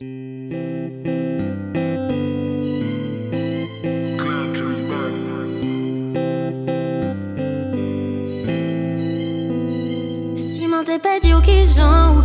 Simon t'es pas dit ou qui Jean ou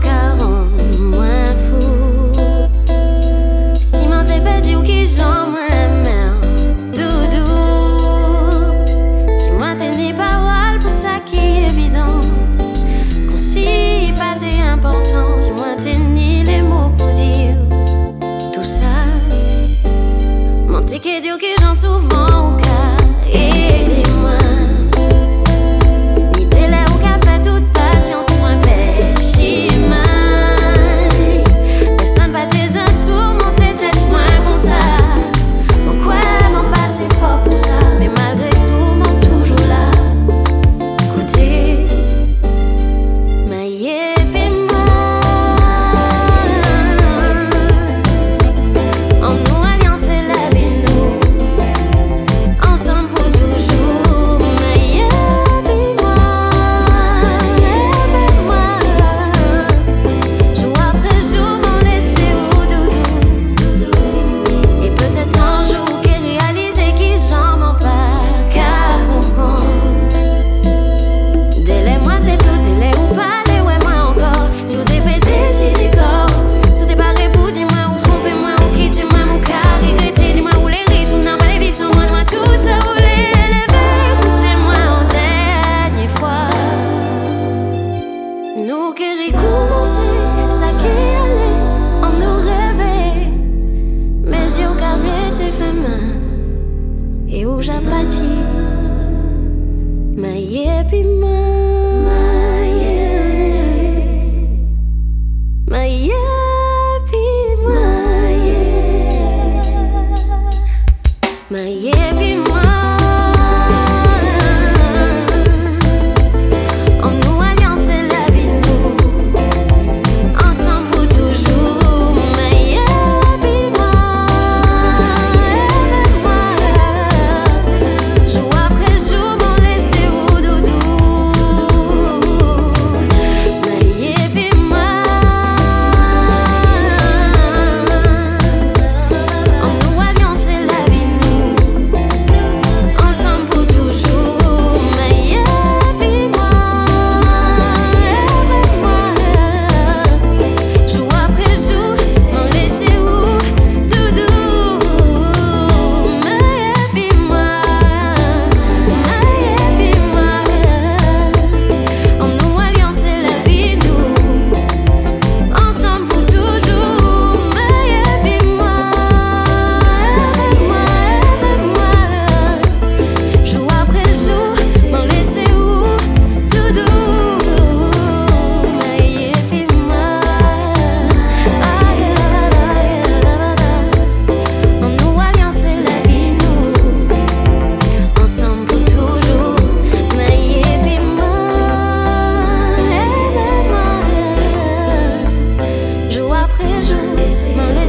someone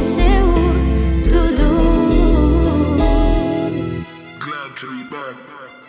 Seu tudo. Glad to be back.